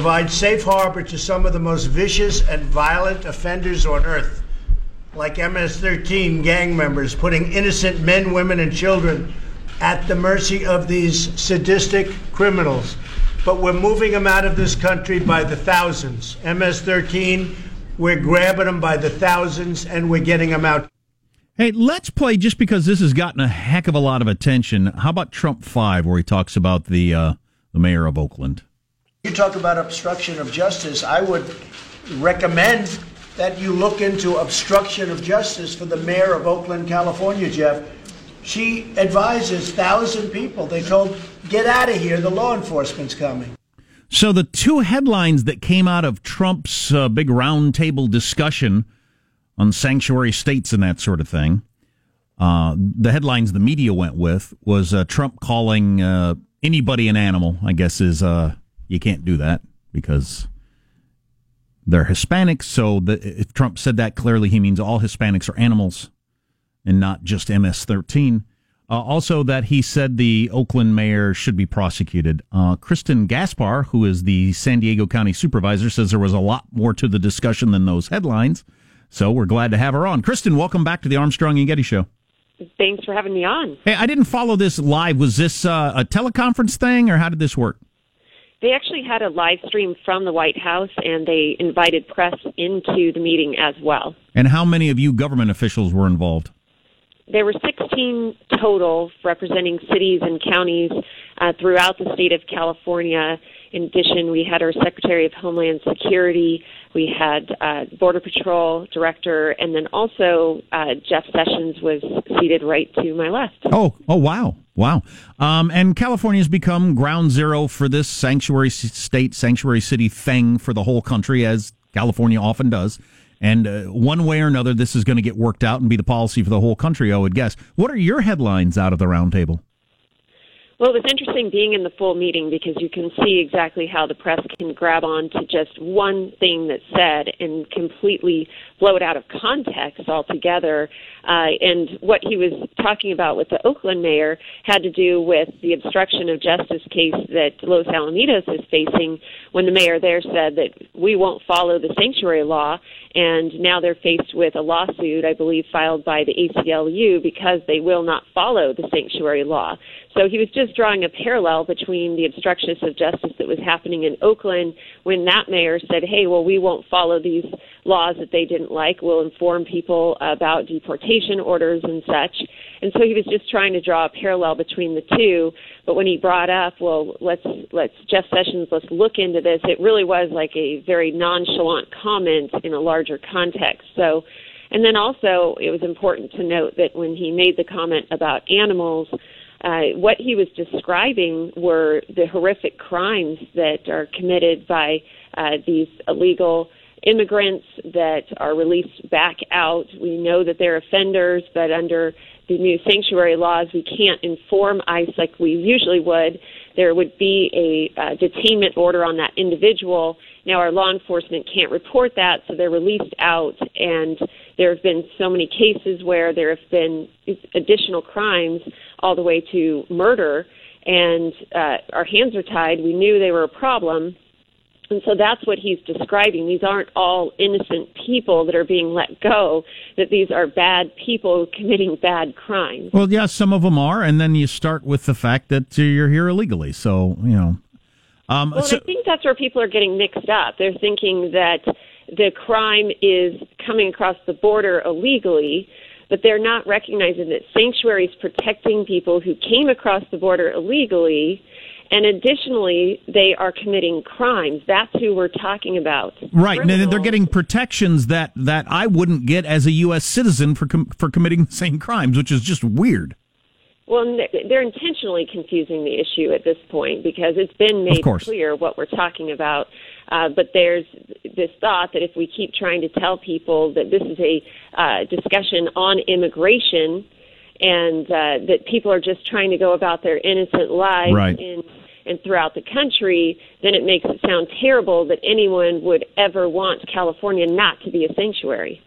provide safe harbor to some of the most vicious and violent offenders on earth, like MS 13 gang members, putting innocent men, women, and children at the mercy of these sadistic criminals. But we're moving them out of this country by the thousands. MS 13, we're grabbing them by the thousands and we're getting them out. Hey, let's play just because this has gotten a heck of a lot of attention. How about Trump 5, where he talks about the, uh, the mayor of Oakland? You talk about obstruction of justice. I would recommend that you look into obstruction of justice for the mayor of Oakland, California, Jeff. She advises thousand people. They told, get out of here. The law enforcement's coming. So the two headlines that came out of Trump's uh, big roundtable discussion on sanctuary states and that sort of thing, uh, the headlines the media went with was uh, Trump calling uh, anybody an animal. I guess is uh, you can't do that because they're Hispanics. So the, if Trump said that clearly, he means all Hispanics are animals and not just MS-13. Uh, also, that he said the Oakland mayor should be prosecuted. Uh, Kristin Gaspar, who is the San Diego County supervisor, says there was a lot more to the discussion than those headlines. So we're glad to have her on. Kristin, welcome back to the Armstrong and Getty Show. Thanks for having me on. Hey, I didn't follow this live. Was this uh, a teleconference thing, or how did this work? They actually had a live stream from the White House, and they invited press into the meeting as well. And how many of you government officials were involved? There were 16 total representing cities and counties uh, throughout the state of California. In addition, we had our Secretary of Homeland Security, we had uh, Border Patrol Director, and then also uh, Jeff Sessions was seated right to my left. Oh, oh, wow, wow! Um, and California has become ground zero for this sanctuary state, sanctuary city thing for the whole country, as California often does. And uh, one way or another, this is going to get worked out and be the policy for the whole country, I would guess. What are your headlines out of the roundtable? Well, it was interesting being in the full meeting because you can see exactly how the press can grab on to just one thing that's said and completely blow it out of context altogether. Uh, and what he was talking about with the Oakland mayor had to do with the obstruction of justice case that Los Alamitos is facing when the mayor there said that we won't follow the sanctuary law. And now they're faced with a lawsuit, I believe, filed by the ACLU because they will not follow the sanctuary law. So he was just drawing a parallel between the obstruction of justice that was happening in Oakland when that mayor said, hey, well, we won't follow these laws that they didn't like. We'll inform people about deportation orders and such. And so he was just trying to draw a parallel between the two. But when he brought up, well, let's let's Jeff Sessions, let's look into this. It really was like a very nonchalant comment in a larger context. So, and then also it was important to note that when he made the comment about animals uh, what he was describing were the horrific crimes that are committed by uh, these illegal immigrants that are released back out. We know that they're offenders, but under the new sanctuary laws, we can't inform ICE like we usually would. There would be a uh, detainment order on that individual. Now, our law enforcement can't report that, so they're released out, and there have been so many cases where there have been additional crimes all the way to murder, and uh, our hands are tied. We knew they were a problem. And so that's what he's describing. These aren't all innocent people that are being let go, that these are bad people committing bad crimes. Well, yeah, some of them are. And then you start with the fact that you're here illegally. So, you know. Um, well, so- I think that's where people are getting mixed up. They're thinking that the crime is coming across the border illegally, but they're not recognizing that sanctuary is protecting people who came across the border illegally. And additionally, they are committing crimes. That's who we're talking about. Right. Criminals. And they're getting protections that, that I wouldn't get as a U.S. citizen for, com- for committing the same crimes, which is just weird. Well, they're intentionally confusing the issue at this point because it's been made clear what we're talking about. Uh, but there's this thought that if we keep trying to tell people that this is a uh, discussion on immigration and uh, that people are just trying to go about their innocent lives right. in and throughout the country, then it makes it sound terrible that anyone would ever want California not to be a sanctuary.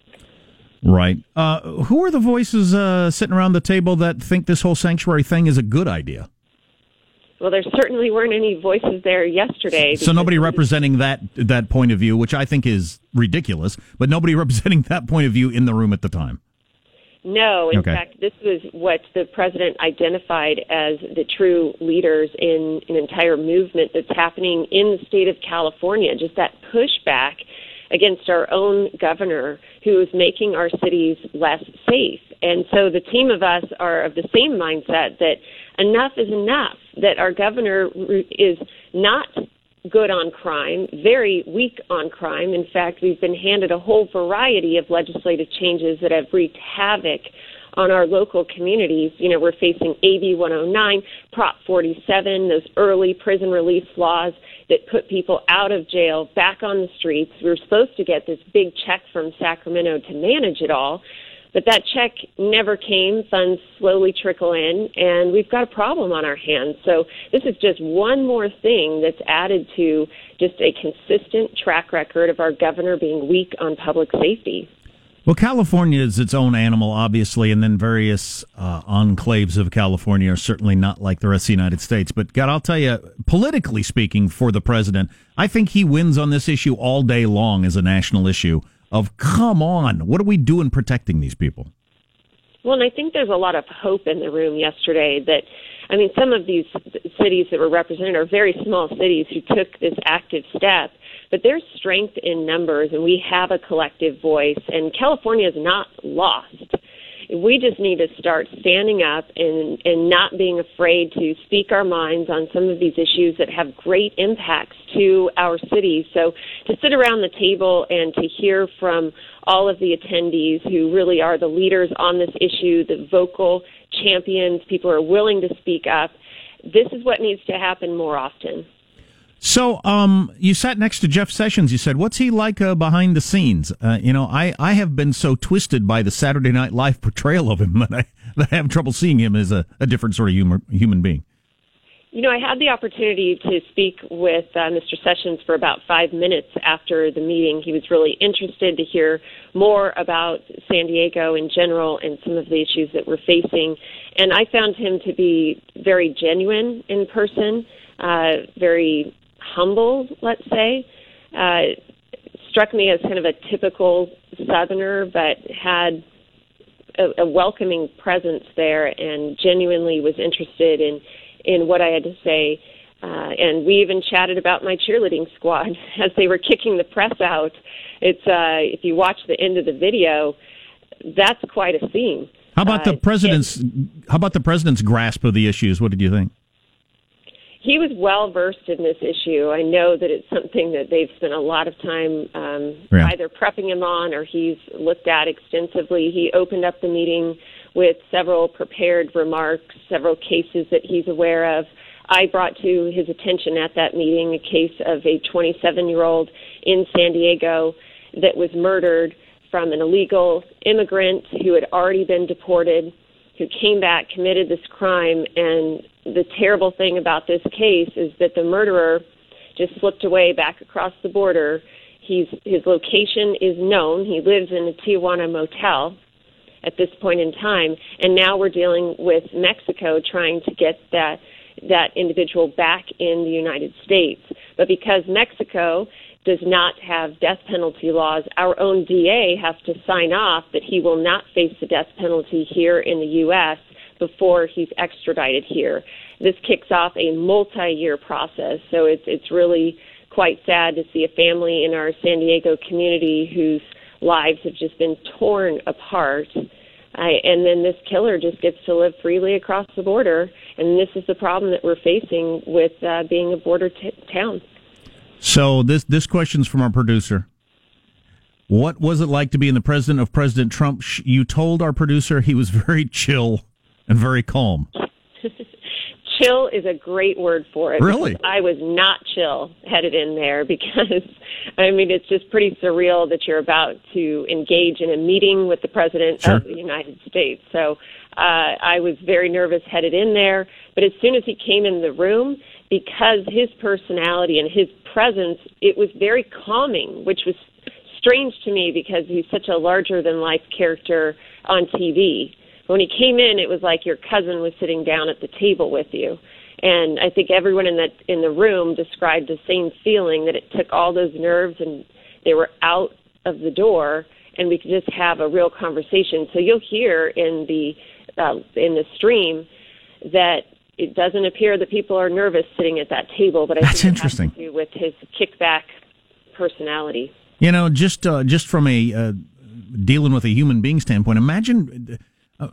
Right. Uh, who are the voices uh, sitting around the table that think this whole sanctuary thing is a good idea? Well, there certainly weren't any voices there yesterday. So nobody representing that that point of view, which I think is ridiculous, but nobody representing that point of view in the room at the time. No, in Okay. fact, this was what the president identified as the true leaders in an entire movement that's happening in the state of California. Just that pushback against our own governor who is making our cities less safe. And so the team of us are of the same mindset that enough is enough, that our governor is not good on crime, very weak on crime. In fact, we've been handed a whole variety of legislative changes that have wreaked havoc on our local communities. You know, we're facing AB 109, Prop 47, those early prison release laws that put people out of jail back on the streets. We were supposed to get this big check from Sacramento to manage it all. But that check never came. Funds slowly trickle in, and we've got a problem on our hands. So this is just one more thing that's added to just a consistent track record of our governor being weak on public safety. Well, California is its own animal, obviously, and then various uh, enclaves of California are certainly not like the rest of the United States. But God, I'll tell you, politically speaking, for the president, I think he wins on this issue all day long as a national issue. Of come on, what are we doing protecting these people? Well, and I think there's a lot of hope in the room yesterday that, I mean, some of these cities that were represented are very small cities who took this active step, but there's strength in numbers and we have a collective voice, and California is not lost. We just need to start standing up and, and not being afraid to speak our minds on some of these issues that have great impacts to our cities. So to sit around the table and to hear from all of the attendees who really are the leaders on this issue, the vocal champions, people who are willing to speak up, this is what needs to happen more often. So, um, you sat next to Jeff Sessions. You said, "What's he like uh, behind the scenes?" Uh, you know, I, I have been so twisted by the Saturday Night Live portrayal of him that I, that I have trouble seeing him as a, a different sort of humor, human being. You know, I had the opportunity to speak with uh, Mr. Sessions for about five minutes after the meeting. He was really interested to hear more about San Diego in general and some of the issues that we're facing. And I found him to be very genuine in person, uh, very humble, let's say. Uh, struck me as kind of a typical Southerner, but had a, a welcoming presence there and genuinely was interested in in what I had to say. Uh, and we even chatted about my cheerleading squad as they were kicking the press out. It's uh, if you watch the end of the video, that's quite a scene. How about Uh, the president's? How about the president's grasp of the issues? What did you think? He was well versed in this issue. I know that it's something that they've spent a lot of time um, Yeah. either prepping him on or he's looked at extensively. He opened up the meeting with several prepared remarks, several cases that he's aware of. I brought to his attention at that meeting a case of a 27 year old in San Diego that was murdered from an illegal immigrant who had already been deported, who came back, committed this crime, and the terrible thing about this case is that the murderer just slipped away back across the border. He's his location is known. He lives in a Tijuana motel at this point in time, and now we're dealing with Mexico trying to get that that individual back in the United States. But because Mexico does not have death penalty laws, our own DA has to sign off that he will not face the death penalty here in the U.S. before he's extradited here. This kicks off a multi-year process, so it's it's really quite sad to see a family in our San Diego community whose lives have just been torn apart. I, and then this killer just gets to live freely across the border, and this is the problem that we're facing with uh, being a border t- town. So this this question's from our producer. What was it like to be in the president of President Trump? You told our producer he was very chill and very calm. chill is a great word for it. Really? I was not chill headed in there because, I mean, it's just pretty surreal that you're about to engage in a meeting with the President Sure. of the United States. So uh, I was very nervous headed in there. But as soon as he came in the room, because his personality and his presence, it was very calming, which was strange to me because he's such a larger than life character on TV. When he came in, it was like your cousin was sitting down at the table with you. And I think everyone in that in the room described the same feeling that it took all those nerves and they were out of the door, and we could just have a real conversation. So you'll hear in the uh, in the stream that it doesn't appear that people are nervous sitting at that table, but I That's think interesting. it has to do with his kickback personality. You know, just uh, just from a uh, dealing with a human being standpoint, imagine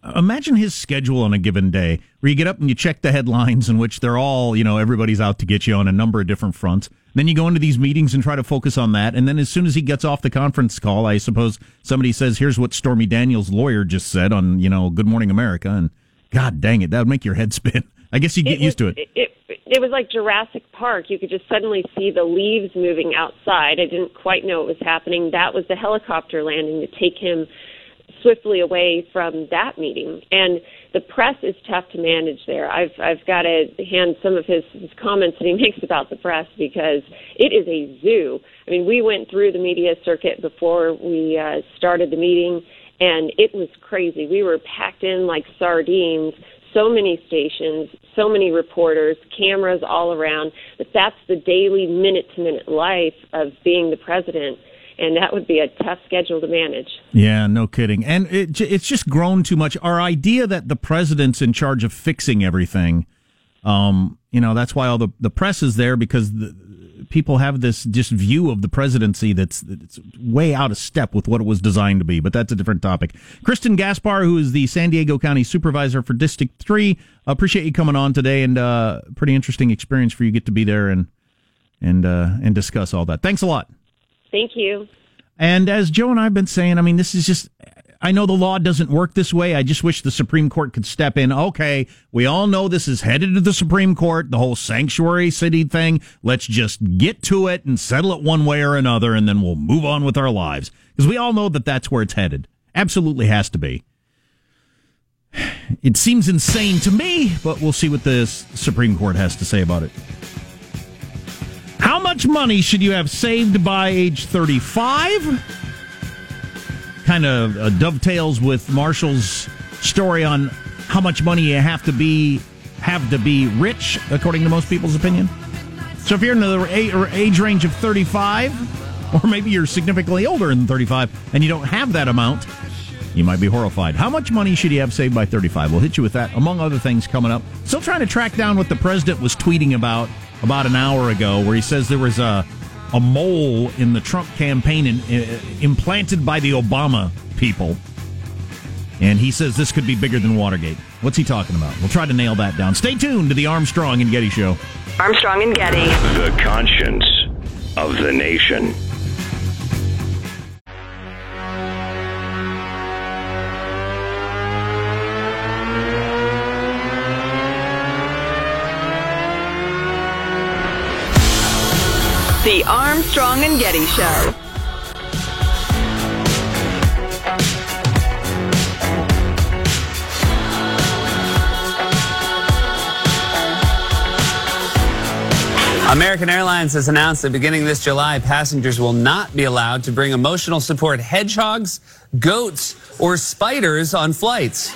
Uh, imagine his schedule on a given day, where you get up and you check the headlines, in which they're all you know everybody's out to get you on a number of different fronts. Then you go into these meetings and try to focus on that, and then as soon as he gets off the conference call, I suppose somebody says, "Here's what Stormy Daniels' lawyer just said on you know Good Morning America," and God dang it, that would make your head spin. I guess you get used to it. it. It was like Jurassic Park. You could just suddenly see the leaves moving outside. I didn't quite know what was happening. That was the helicopter landing to take him swiftly away from that meeting. And the press is tough to manage there. I've I've got to hand some of his, his comments that he makes about the press because it is a zoo. I mean, we went through the media circuit before we uh, started the meeting, and it was crazy. We were packed in like sardines so many stations, so many reporters, cameras all around. But that's the daily, minute to minute life of being the president. And that would be a tough schedule to manage. Yeah, no kidding. And it, it's just grown too much. Our idea that the president's in charge of fixing everything, um, you know, that's why all the, the press is there because the, people have this just view of the presidency that's, that's way out of step with what it was designed to be. But that's a different topic. Kristin Gaspar, who is the San Diego County Supervisor for District 3, appreciate you coming on today and uh, pretty interesting experience for you to get to be there and, and, uh, and discuss all that. Thanks a lot. Thank you. And as Joe and I have been saying, I mean, this is just, I know the law doesn't work this way. I just wish the Supreme Court could step in. Okay, we all know this is headed to the Supreme Court, the whole sanctuary city thing. Let's just get to it and settle it one way or another, and then we'll move on with our lives. Because we all know that that's where it's headed. Absolutely has to be. It seems insane to me, but we'll see what the Supreme Court has to say about it. How much money should you have saved by age 35? Kind of uh, dovetails with Marshall's story on how much money you have to be have to be rich, according to most people's opinion. So if you're in the age range of 35, or maybe you're significantly older than 35 and you don't have that amount, you might be horrified. How much money should you have saved by 35? We'll hit you with that, among other things, coming up. Still trying to track down what the president was tweeting about about an hour ago, where he says there was a a mole in the Trump campaign in, uh, implanted by the Obama people. And he says this could be bigger than Watergate. What's he talking about? We'll try to nail that down. Stay tuned to the Armstrong and Getty Show. Armstrong and Getty. The conscience of the nation. Armstrong and Getty Show. American Airlines has announced that beginning this July, passengers will not be allowed to bring emotional support hedgehogs, goats, or spiders on flights.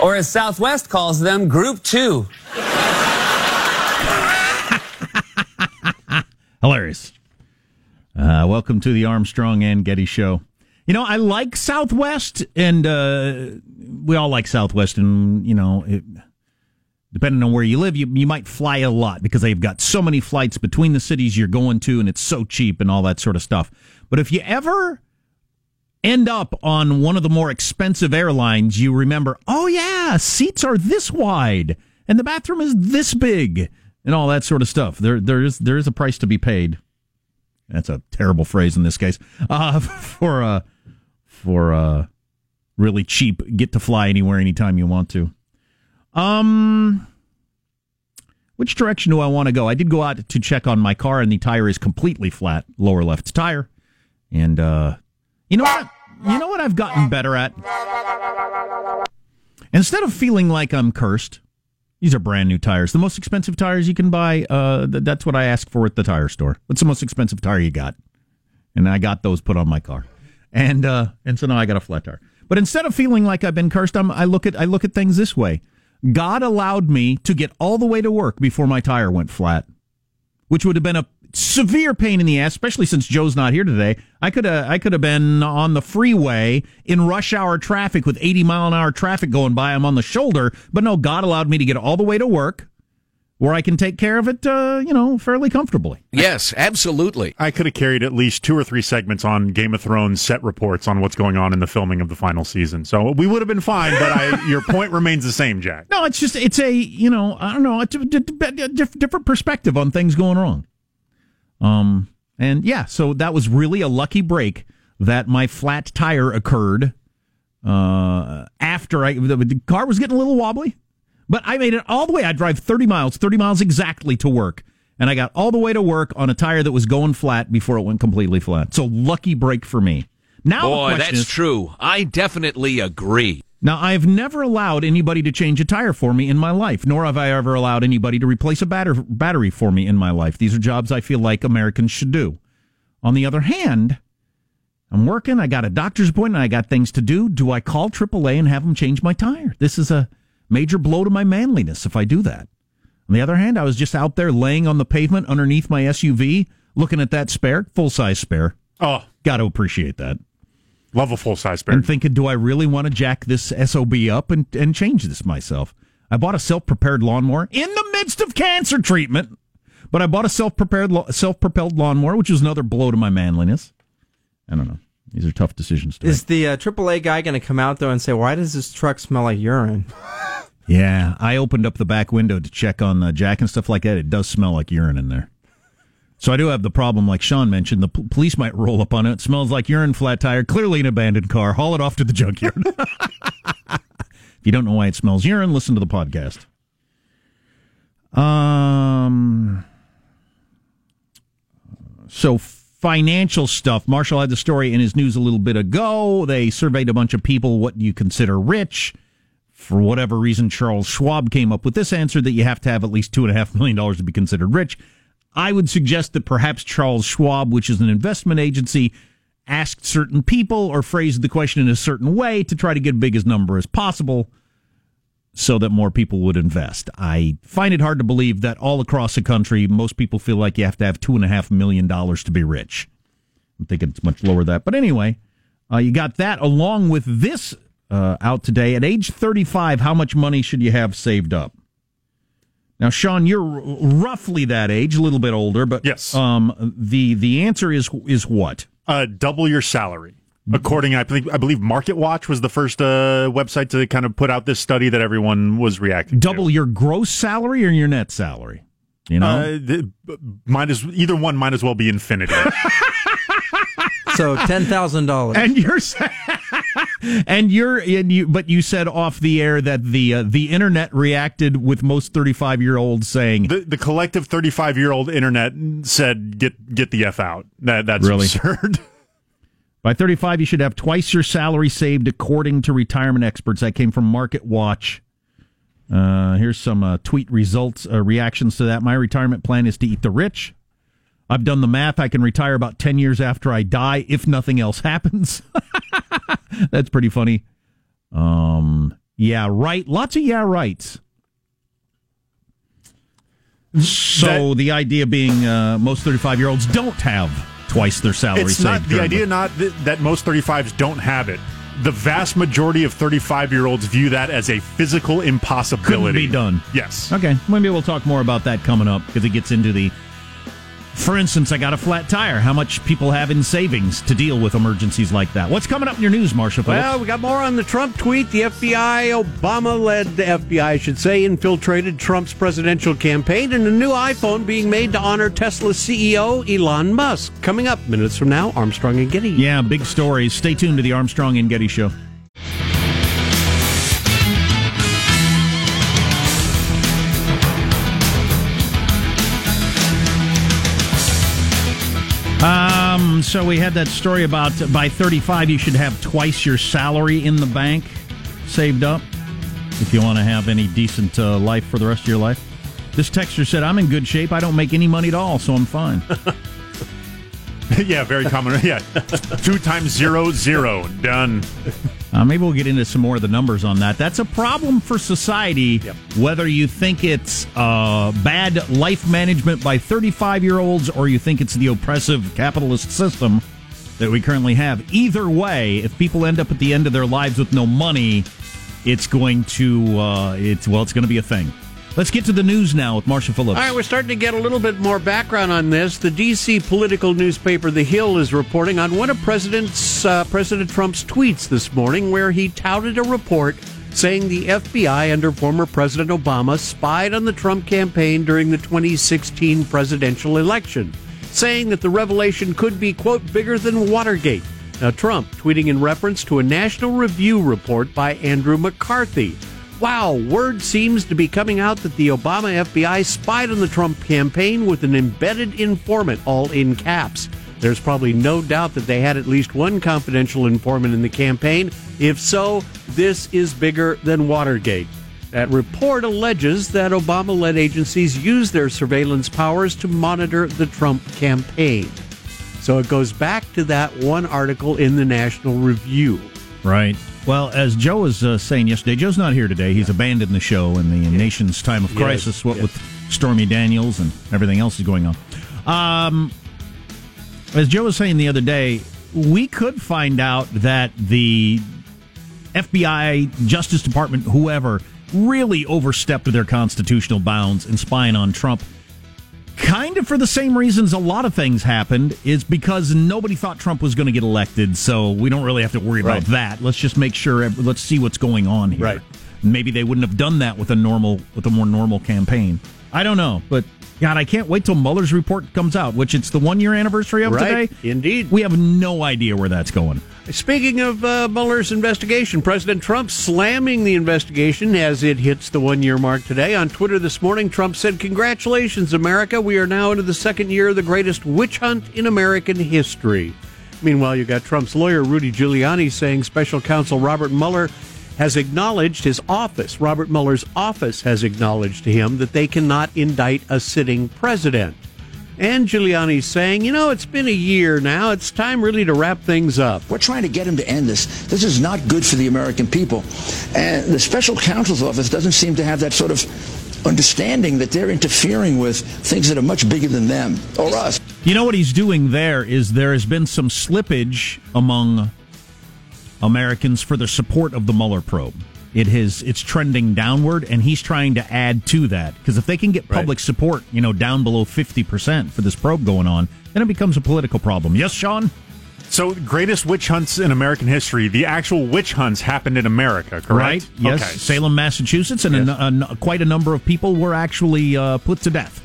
Or as Southwest calls them, Group 2. Hilarious. Uh, welcome to the Armstrong and Getty Show. You know, I like Southwest, and uh, we all like Southwest, and, you know, it, depending on where you live, you, you might fly a lot because they've got so many flights between the cities you're going to, and it's so cheap and all that sort of stuff. But if you ever end up on one of the more expensive airlines, you remember, oh, yeah, seats are this wide, and the bathroom is this big and all that sort of stuff. There, there is there is a price to be paid. That's a terrible phrase in this case. Uh, for uh, for uh, really cheap, get to fly anywhere, anytime you want to. Um, which direction do I want to go? I did go out to check on my car, and the tire is completely flat, lower left tire. And uh, you know what? You know what I've gotten better at. Instead of feeling like I'm cursed, these are brand new tires. The most expensive tires you can buy. Uh, th- that's what I ask for at the tire store. What's the most expensive tire you got? And I got those put on my car, and uh, and so now I got a flat tire. But instead of feeling like I've been cursed, I'm, I look at I look at things this way. God allowed me to get all the way to work before my tire went flat, which would have been a severe pain in the ass, especially since Joe's not here today. I could have I could have been on the freeway in rush hour traffic with 80 mile an hour traffic going by. I'm on the shoulder, but no, God allowed me to get all the way to work where I can take care of it, uh, you know, fairly comfortably. Yes, absolutely. I could have carried at least two or three segments on Game of Thrones set reports on what's going on in the filming of the final season. So we would have been fine, but I, your point remains the same, Jack. No, it's just it's a you know I don't know it's a d- d- diff- different perspective on things going wrong. Um and yeah, so that was really a lucky break that my flat tire occurred uh after I the, the car was getting a little wobbly, but I made it all the way. I drive 30 miles, 30 miles exactly to work. And I got all the way to work on a tire that was going flat before it went completely flat. So lucky break for me. Now Boy, that's is, true. I definitely agree. Now, I've never allowed anybody to change a tire for me in my life, nor have I ever allowed anybody to replace a batter- battery for me in my life. These are jobs I feel like Americans should do. On the other hand, I'm working, I got a doctor's appointment, I got things to do. Do I call AAA and have them change my tire? This is a major blow to my manliness if I do that. On the other hand, I was just out there laying on the pavement underneath my SUV, looking at that spare, full size spare. Oh, Got to appreciate that love a full size bear. and thinking, do I really want to jack this SOB up and, and change this myself? I bought a self prepared lawnmower in the midst of cancer treatment, but I bought a self prepared self propelled lawnmower, which was another blow to my manliness. I don't know. These are tough decisions to Is the uh, AAA guy going to come out though and say, "Why does this truck smell like urine?" Yeah, I opened up the back window to check on the jack and stuff like that. It does smell like urine in there. So I do have the problem, like Sean mentioned. The p- police might roll up on it. It smells like urine, flat tire, clearly an abandoned car. Haul it off to the junkyard. if you don't know why it smells urine, listen to the podcast. Um. So financial stuff. Marshall had the story in his news a little bit ago. They surveyed a bunch of people. What do you consider rich? For whatever reason, Charles Schwab came up with this answer that you have to have at least two and a half million dollars to be considered rich. I would suggest that perhaps Charles Schwab, which is an investment agency, asked certain people or phrased the question in a certain way to try to get big as number as possible so that more people would invest. I find it hard to believe that all across the country, most people feel like you have to have two and a half million dollars to be rich. I'm thinking it's much lower than that. But anyway, uh, you got that along with this uh, out today. At age 35, how much money should you have saved up? Now, Sean, you're r- roughly that age, a little bit older, but Yes. Um, the the answer is is what? uh, double your salary. According, I believe, I believe Market Watch was the first uh, website to kind of put out this study that everyone was reacting. Double to. your gross salary or your net salary? You know, Uh, the, might as either one might as well be infinity. So ten thousand dollars. and you're sa- and you're and you but you said off the air that the uh, the internet reacted with most 35 year olds saying the, the collective thirty five year old internet said, "Get get the f out." That that's Really? absurd. by 35 you should have twice your salary saved according to retirement experts that came from market watch uh, here's some uh, tweet results uh, reactions to that my retirement plan is to eat the rich i've done the math i can retire about 10 years after i die if nothing else happens that's pretty funny. Um yeah right lots of yeah rights. So the idea being uh, most 35 year olds don't have twice their salary it's not the idea not that, that most 35s don't have it. The vast majority of 35 year olds view that as a physical impossibility. Couldn't be done. Yes. Okay, maybe we'll talk more about that coming up because it gets into the. For instance, I got a flat tire. How much people have in savings to deal with emergencies like that? What's coming up in your news, Marshall? Phillips? Well, we got more on the Trump tweet. The FBI, Obama led the FBI, I should say, infiltrated Trump's presidential campaign, and a new iPhone being made to honor Tesla CEO Elon Musk. Coming up minutes from now, Armstrong and Getty. yeah, big stories. Stay tuned to the Armstrong and Getty Show. Um, so we had that story about by 35 you should have twice your salary in the bank saved up if you want to have any decent uh, life for the rest of your life. This texter said, "I'm in good shape. I don't make any money at all, so I'm fine." yeah very common yeah two times zero zero done Uh, maybe we'll get into some more of the numbers on that. That's a problem for society, whether you think it's uh, bad life management by 35 year olds or you think it's the oppressive capitalist system that we currently have. Either way, if people end up at the end of their lives with no money, it's going to, uh, it's well, it's going to be a thing. Let's get to the news now with Marshall Phillips. All right, we're starting to get a little bit more background on this. The D.C. political newspaper The Hill is reporting on one of President's uh, President Trump's tweets this morning, where he touted a report saying the FBI under former President Obama spied on the Trump campaign during the 2016 presidential election, saying that the revelation could be quote bigger than Watergate. Now, Trump tweeting in reference to a National Review report by Andrew McCarthy. Wow, word seems to be coming out that the Obama FBI spied on the Trump campaign with an embedded informant, all in caps. There's probably no doubt that they had at least one confidential informant in the campaign. If so, this is bigger than Watergate. That report alleges that Obama led agencies used their surveillance powers to monitor the Trump campaign. So it goes back to that one article in the National Review. Right. Well, as Joe was uh, saying yesterday, Joe's not here today. He's abandoned the show in the nation's time of crisis, what with Stormy Daniels and everything else is going on. Um, as Joe was saying the other day, we could find out that the FBI, Justice Department, whoever, really overstepped their constitutional bounds in spying on Trump kind of for the same reasons a lot of things happened is because nobody thought Trump was going to get elected, so we don't really have to worry Right. about that. Let's just make sure let's see what's going on here. Right. Maybe they wouldn't have done that with a normal with a more normal campaign. I don't know, but God, I can't wait till Mueller's report comes out, which it's the one year anniversary of Right. today. Indeed. We have no idea where that's going. Speaking of uh, Mueller's investigation, President Trump slamming the investigation as it hits the one year mark today. On Twitter this morning, Trump said, Congratulations, America. We are now into the second year of the greatest witch hunt in American history. Meanwhile, you got Trump's lawyer, Rudy Giuliani, saying special counsel Robert Mueller has acknowledged his office, Robert Mueller's office has acknowledged to him that they cannot indict a sitting president. And Giuliani's saying, you know, it's been a year now. It's time really to wrap things up. We're trying to get him to end this. This is not good for the American people. And the special counsel's office doesn't seem to have that sort of understanding that they're interfering with things that are much bigger than them or us. You know what he's doing there is there has been some slippage among Americans for the support of the Mueller probe. It has it's trending downward, and he's trying to add to that because if they can get public support, you know, down below fifty percent for this probe going on, then it becomes a political problem. Yes, Sean. So, greatest witch hunts in American history. The actual witch hunts happened in America, correct? Right? Yes, Okay. Salem, Massachusetts, and a, a- quite a number of people were actually uh, put to death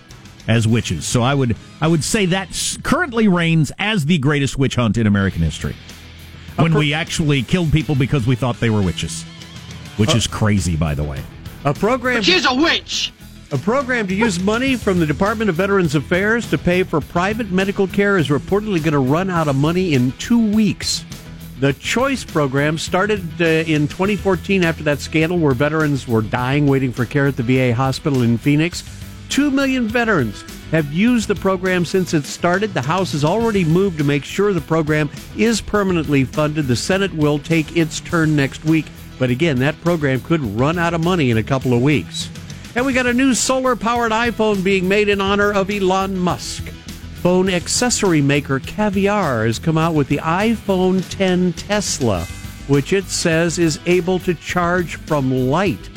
as witches. So I would I would say that currently reigns as the greatest witch hunt in American history. When we actually killed people because we thought they were witches, which is crazy, by the way. A program. She's a witch. A program to use money from the Department of Veterans Affairs to pay for private medical care is reportedly going to run out of money in two weeks. The Choice program started uh, in 2014 after that scandal where veterans were dying waiting for care at the VA hospital in Phoenix. Two million veterans have used the program since it started. The House has already moved to make sure the program is permanently funded. The Senate will take its turn next week. But again, that program could run out of money in a couple of weeks. And we got a new solar powered iPhone being made in honor of Elon Musk. Phone accessory maker Caviar has come out with the iPhone 10 Tesla, which it says is able to charge from light.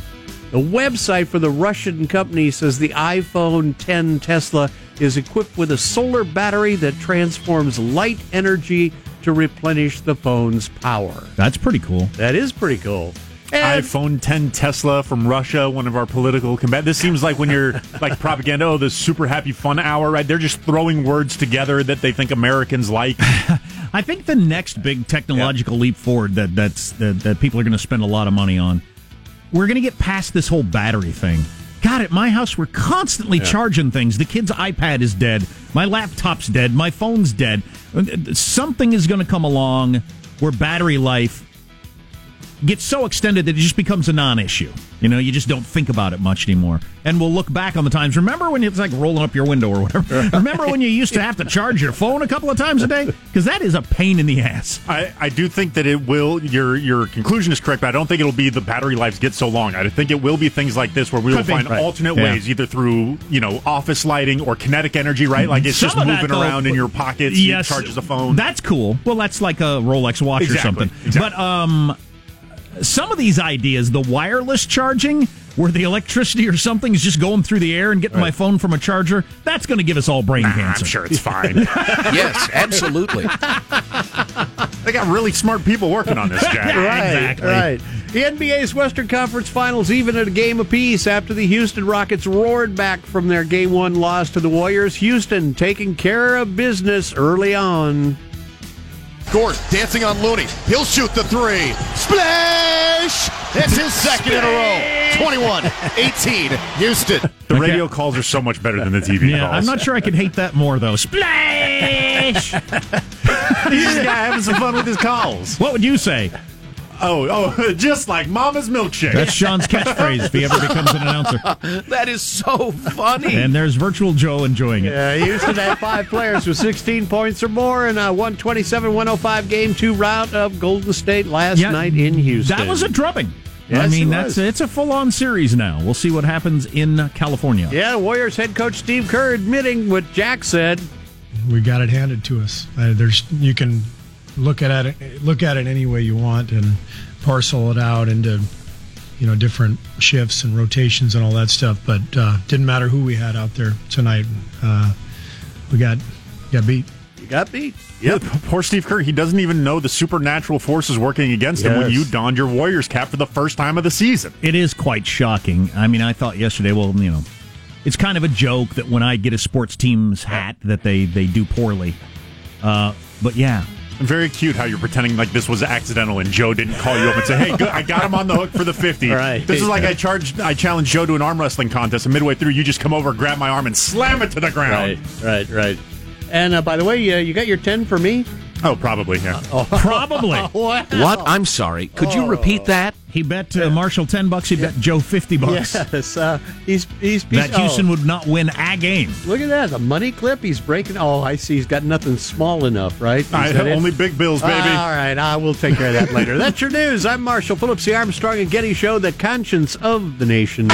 The website for the Russian company says the iPhone 10 Tesla is equipped with a solar battery that transforms light energy to replenish the phone's power. That's pretty cool. That is pretty cool. And- iPhone 10 Tesla from Russia, one of our political combat. This seems like when you're like propaganda, oh, the super happy fun hour, right? They're just throwing words together that they think Americans like. I think the next big technological leap forward that that's that, that people are going to spend a lot of money on. We're going to get past this whole battery thing. God, at my house, we're constantly charging things. The kid's iPad is dead. My laptop's dead. My phone's dead. Uh, something is going to come along where battery life gets so extended that it just becomes a non-issue. You know, you just don't think about it much anymore. And we'll look back on the times. Remember when it's like rolling up your window or whatever? Remember when you used to have to charge your phone a couple of times a day? Because that is a pain in the ass. I, I do think that it will. Your your conclusion is correct, but I don't think it'll be the battery lives get so long. I think it will be things like this where we will Could be, find right. alternate Yeah. ways, either through you know office lighting or kinetic energy, right? Like it's Some just of that, moving though, around in your pockets. Yes, it charges a phone. That's cool. Well, that's like a Rolex watch Exactly, or something. exactly. But um, some of these ideas, the wireless charging, where the electricity or something is just going through the air and getting my phone from a charger, that's going to give us all brain cancer. I'm sure it's fine. yes, absolutely. they got really smart people working on this, Jack. Right, Exactly. right. The NBA's Western Conference Finals even at a game apiece after the Houston Rockets roared back from their game one loss to the Warriors. Houston taking care of business early on. Gordon dancing on Looney. He'll shoot the three. Splash! It's his second in a row. 21 18, Houston. The radio calls are so much better than the TV Yeah, calls. I'm not sure I can hate that more though. Splash! He's just guy having some fun with his calls. what would you say? Oh, oh, just like Mama's milkshake. That's Sean's catchphrase if he ever becomes an announcer. That is so funny. And there's virtual Joe enjoying it. Uh, Houston had five players with 16 points or more in a 127 105 game two round of Golden State last Yeah, night in Houston. That was a drubbing. I mean, it that's it's a full on series now. We'll see what happens in California. Yeah, Warriors head coach Steve Kerr admitting what Jack said. we got it handed to us. Uh, there's you can look at it look at it any way you want and parcel it out into you know different shifts and rotations and all that stuff. But uh, didn't matter who we had out there tonight. Uh, we got got beat. You got beat. Yeah, poor Steve Kerr. He doesn't even know the supernatural forces working against him when you donned your Warriors cap for the first time of the season. It is quite shocking. I mean, I thought yesterday, well, you know, it's kind of a joke that when I get a sports team's hat that they they do poorly. Uh, but yeah, Very cute how you're pretending like this was accidental and Joe didn't call you up and say, "Hey, good, I got him on the hook for the 50." Right. This is like I charged, I challenged Joe to an arm wrestling contest, and midway through, you just come over, grab my arm, and slam it to the ground. Right, right, right. And uh, by the way, uh, you got your 10 for me? Oh, probably. Yeah. probably. Wow. What? I'm sorry. Could you repeat that? He bet uh, Marshall ten bucks. He bet Joe fifty bucks. Yes, uh, he's he's, he's That Houston oh, would not win a game. Look at that, the money clip. He's breaking. Oh, I see. He's got nothing small enough, right? I, it? only big bills, baby. All right, I will take care of that later. That's your news. I'm Marshall Phillips, the Armstrong and Getty Show, the conscience of the nation.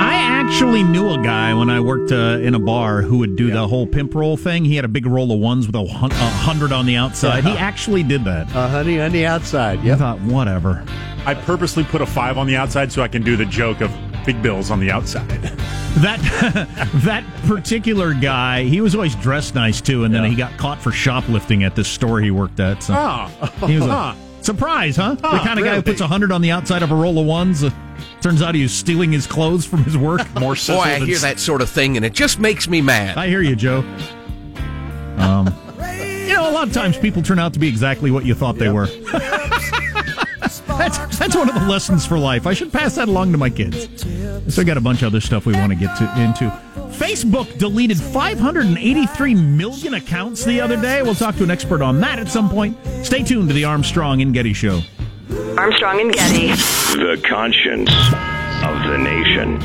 I actually knew a guy when I worked uh, in a bar who would do the whole pimp roll thing. He had a big roll of ones with a, hun- a hundred on the outside. He actually did that. Uh, honey, on the outside. I thought, whatever. I purposely put a five on the outside so I can do the joke of big bills on the outside. That that particular guy, he was always dressed nice too, and then he got caught for shoplifting at this store he worked at. So Oh, he was Huh. a surprise, huh? the kind of guy who puts a hundred on the outside of a roll of ones. Uh, turns out he was stealing his clothes from his work. more Boy, sizzle I than hear that sort of thing, and it just makes me mad. I hear you, Joe. Um, you know, a lot of times people turn out to be exactly what you thought they were. that's that's one of the lessons for life. I should pass that along to my kids. So I got a bunch of other stuff we want to get to, into. Facebook deleted 583 million accounts the other day. We'll talk to an expert on that at some point. Stay tuned to the Armstrong and Getty Show. Armstrong and Getty. The conscience of the nation.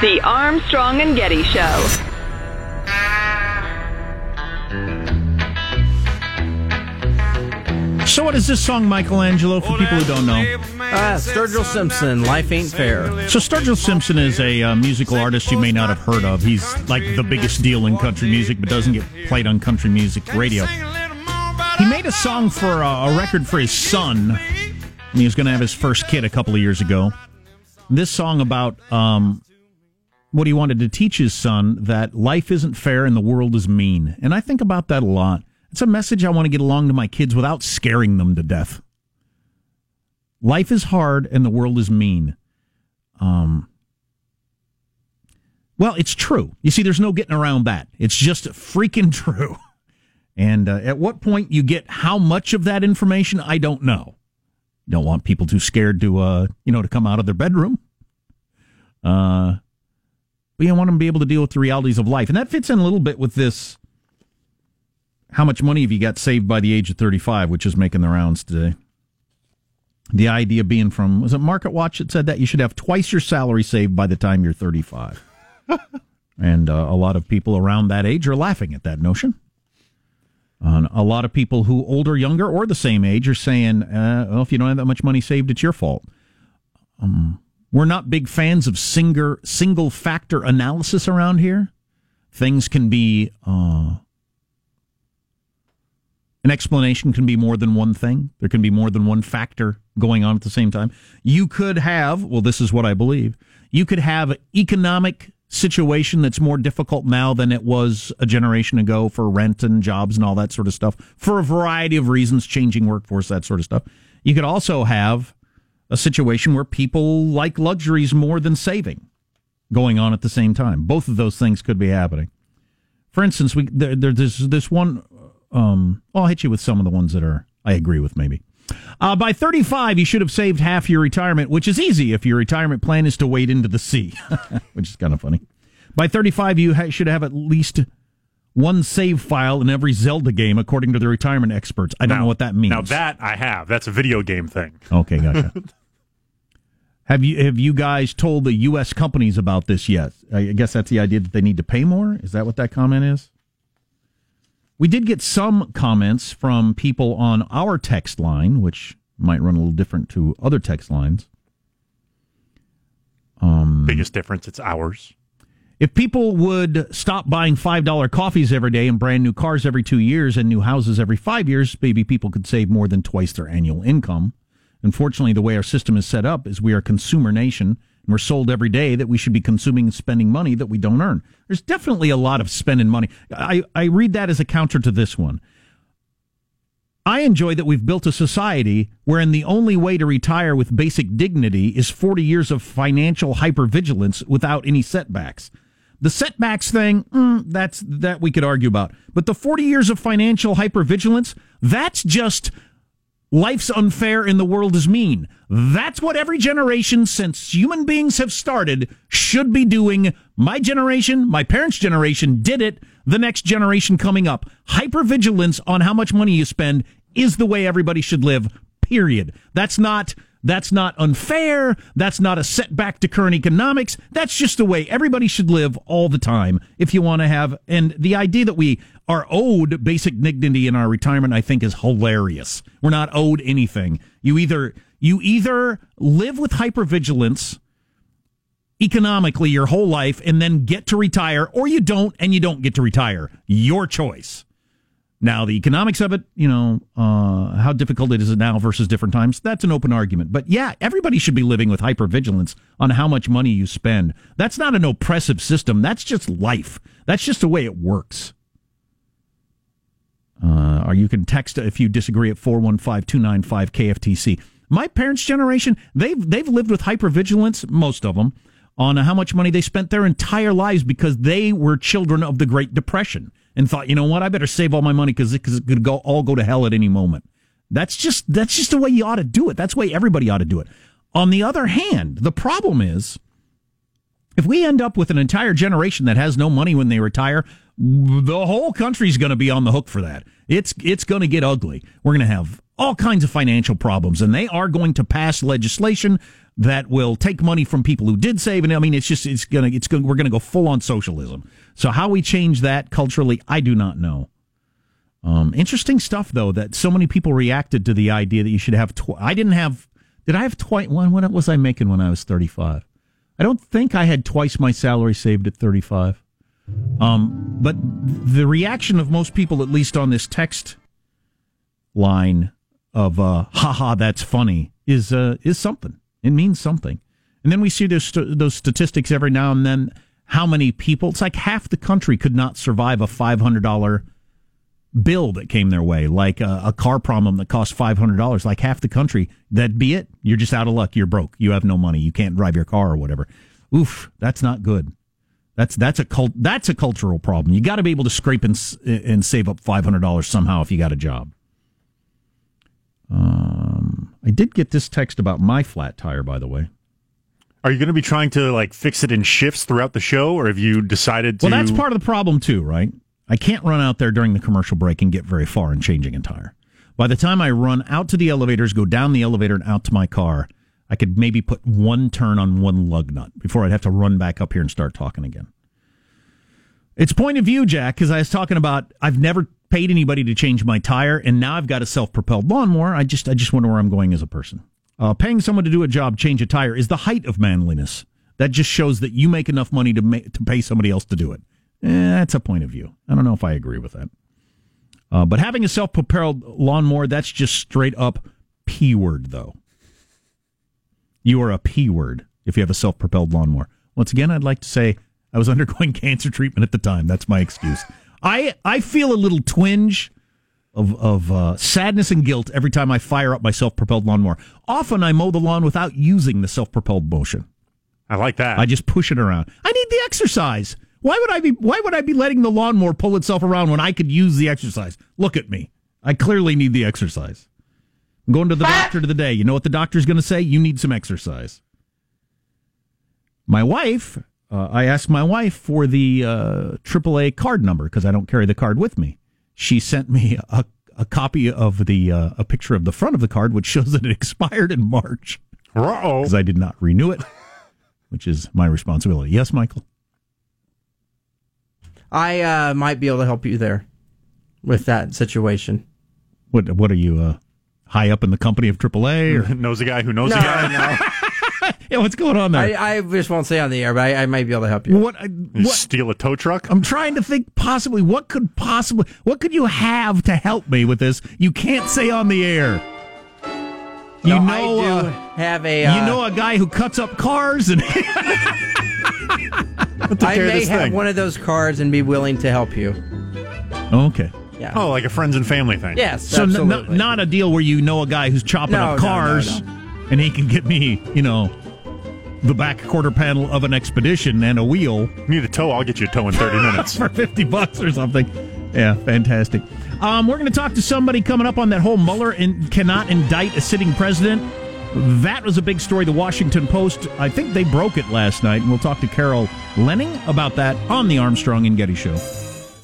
The Armstrong and Getty Show. So, what is this song, Michelangelo, for people who don't know? Ah, Sturgill Simpson, Life Ain't Fair. So Sturgill Simpson is a uh, musical artist you may not have heard of. He's like the biggest deal in country music, but doesn't get played on country music radio. He made a song for uh, a record for his son. And he was going to have his first kid a couple of years ago. This song about um, what he wanted to teach his son that life isn't fair and the world is mean. And I think about that a lot. It's a message I want to get along to my kids without scaring them to death. Life is hard and the world is mean. Um, well, it's true. You see, there's no getting around that. It's just freaking true. And uh, at what point you get how much of that information, I don't know. Don't want people too scared to, uh, you know, to come out of their bedroom. Uh, but you want them to be able to deal with the realities of life. And that fits in a little bit with this how much money have you got saved by the age of 35, which is making the rounds today. The idea being from, was it Market Watch that said that you should have twice your salary saved by the time you're 35? and uh, a lot of people around that age are laughing at that notion. Uh, a lot of people who older, younger, or the same age are saying, uh, "Well, if you don't have that much money saved, it's your fault." Um, we're not big fans of single single factor analysis around here. Things can be uh, an explanation can be more than one thing. There can be more than one factor going on at the same time. You could have, well, this is what I believe. You could have an economic situation that's more difficult now than it was a generation ago for rent and jobs and all that sort of stuff for a variety of reasons, changing workforce, that sort of stuff. You could also have a situation where people like luxuries more than saving going on at the same time. Both of those things could be happening. For instance, we there, there's this one. Um, I'll hit you with some of the ones that are I agree with maybe. Uh, by 35, you should have saved half your retirement, which is easy if your retirement plan is to wade into the sea, which is kind of funny. By 35, you ha- should have at least one save file in every Zelda game, according to the retirement experts. I don't know what that means. Now that I have. That's a video game thing. Okay, gotcha. have you have you guys told the U.S. companies about this yet? I guess that's the idea that they need to pay more. Is that what that comment is? We did get some comments from people on our text line, which might run a little different to other text lines. Um, Biggest difference, it's ours. If people would stop buying $5 coffees every day and brand new cars every two years and new houses every five years, maybe people could save more than twice their annual income. Unfortunately, the way our system is set up is we are a consumer nation we're sold every day that we should be consuming and spending money that we don't earn. There's definitely a lot of spending money. I, I read that as a counter to this one. I enjoy that we've built a society wherein the only way to retire with basic dignity is 40 years of financial hypervigilance without any setbacks. The setbacks thing, mm, that's that we could argue about. But the 40 years of financial hypervigilance, that's just life's unfair and the world is mean. That's what every generation since human beings have started should be doing. My generation, my parents' generation did it. The next generation coming up. Hypervigilance on how much money you spend is the way everybody should live. Period. That's not that's not unfair. That's not a setback to current economics. That's just the way everybody should live all the time if you want to have. And the idea that we are owed basic dignity in our retirement, I think, is hilarious. We're not owed anything. You either you either live with hypervigilance economically your whole life and then get to retire, or you don't and you don't get to retire. Your choice. Now, the economics of it, you know, uh, how difficult it is now versus different times, that's an open argument. But yeah, everybody should be living with hypervigilance on how much money you spend. That's not an oppressive system. That's just life. That's just the way it works. Uh, or you can text if you disagree at 415-295-KFTC. My parents' generation, they've, they've lived with hypervigilance, most of them, on how much money they spent their entire lives because they were children of the Great Depression and thought, you know what, I better save all my money because it, it could go all go to hell at any moment. That's just that's just the way you ought to do it. That's the way everybody ought to do it. On the other hand, the problem is if we end up with an entire generation that has no money when they retire, the whole country's going to be on the hook for that. It's it's going to get ugly. We're going to have all kinds of financial problems, and they are going to pass legislation that will take money from people who did save. And I mean, it's just it's gonna it's going we're going to go full on socialism. So how we change that culturally, I do not know. Um, interesting stuff though that so many people reacted to the idea that you should have. Tw- I didn't have. Did I have twice? What was I making when I was thirty five? I don't think I had twice my salary saved at thirty five. Um, but the reaction of most people, at least on this text line of uh, "haha, that's funny," is uh, is something. It means something. And then we see those, those statistics every now and then. How many people? It's like half the country could not survive a five hundred dollar bill that came their way, like a, a car problem that cost five hundred dollars. Like half the country, that'd be it. You're just out of luck. You're broke. You have no money. You can't drive your car or whatever. Oof, that's not good. That's that's a cult. That's a cultural problem. You got to be able to scrape and and save up five hundred dollars somehow if you got a job. Um, I did get this text about my flat tire, by the way. Are you going to be trying to like fix it in shifts throughout the show, or have you decided to? Well, that's part of the problem too, right? I can't run out there during the commercial break and get very far in changing a tire. By the time I run out to the elevators, go down the elevator and out to my car, I could maybe put one turn on one lug nut before I'd have to run back up here and start talking again. It's point of view, Jack, because I was talking about I've never paid anybody to change my tire, and now I've got a self-propelled lawnmower. I just I just wonder where I'm going as a person. Uh, paying someone to do a job, change a tire, is the height of manliness. That just shows that you make enough money to ma- to pay somebody else to do it. Eh, that's a point of view. I don't know if I agree with that. Uh, but having a self-propelled lawnmower, that's just straight up p word, though. You are a p word if you have a self-propelled lawnmower. Once again, I'd like to say I was undergoing cancer treatment at the time. That's my excuse. I I feel a little twinge of of uh, sadness and guilt every time I fire up my self-propelled lawnmower. Often I mow the lawn without using the self-propelled motion. I like that. I just push it around. I need the exercise. Why would I be why would I be letting the lawnmower pull itself around when I could use the exercise? Look at me. I clearly need the exercise. I'm going to the doctor today. You know what the doctor's going to say? You need some exercise. My wife, uh, I asked my wife for the uh, AAA card number because I don't carry the card with me. She sent me a, a copy of the uh, a picture of the front of the card, which shows that it expired in March. Uh-oh. Because I did not renew it, which is my responsibility. Yes, Michael. I uh, might be able to help you there with that situation. What What are you uh, high up in the company of AAA? Or? knows a guy who knows No, a guy. no. yeah, what's going on there? I, I just won't say on the air, but I, I might be able to help you. What, You what? steal a tow truck? I'm trying to think possibly what could possibly what could you have to help me with this? You can't say on the air. You No, know, I do uh, have a. Uh, you know a guy who cuts up cars and I may have thing. one of those cards and be willing to help you. okay. Yeah. Oh, like a friends and family thing. Yes. So n- absolutely. not not a deal where you know a guy who's chopping No, up no, no, cars no. and he can get me, you know, the back quarter panel of an expedition and a wheel Need a tow? I'll get you a tow in 30 minutes. for 50 bucks or something. Yeah, fantastic. Um, we're going to talk to somebody coming up on that whole Mueller in, cannot indict a sitting president. That was a big story. The Washington Post, I think they broke it last night, and we'll talk to Carol Leonnig about that on the Armstrong and Getty Show.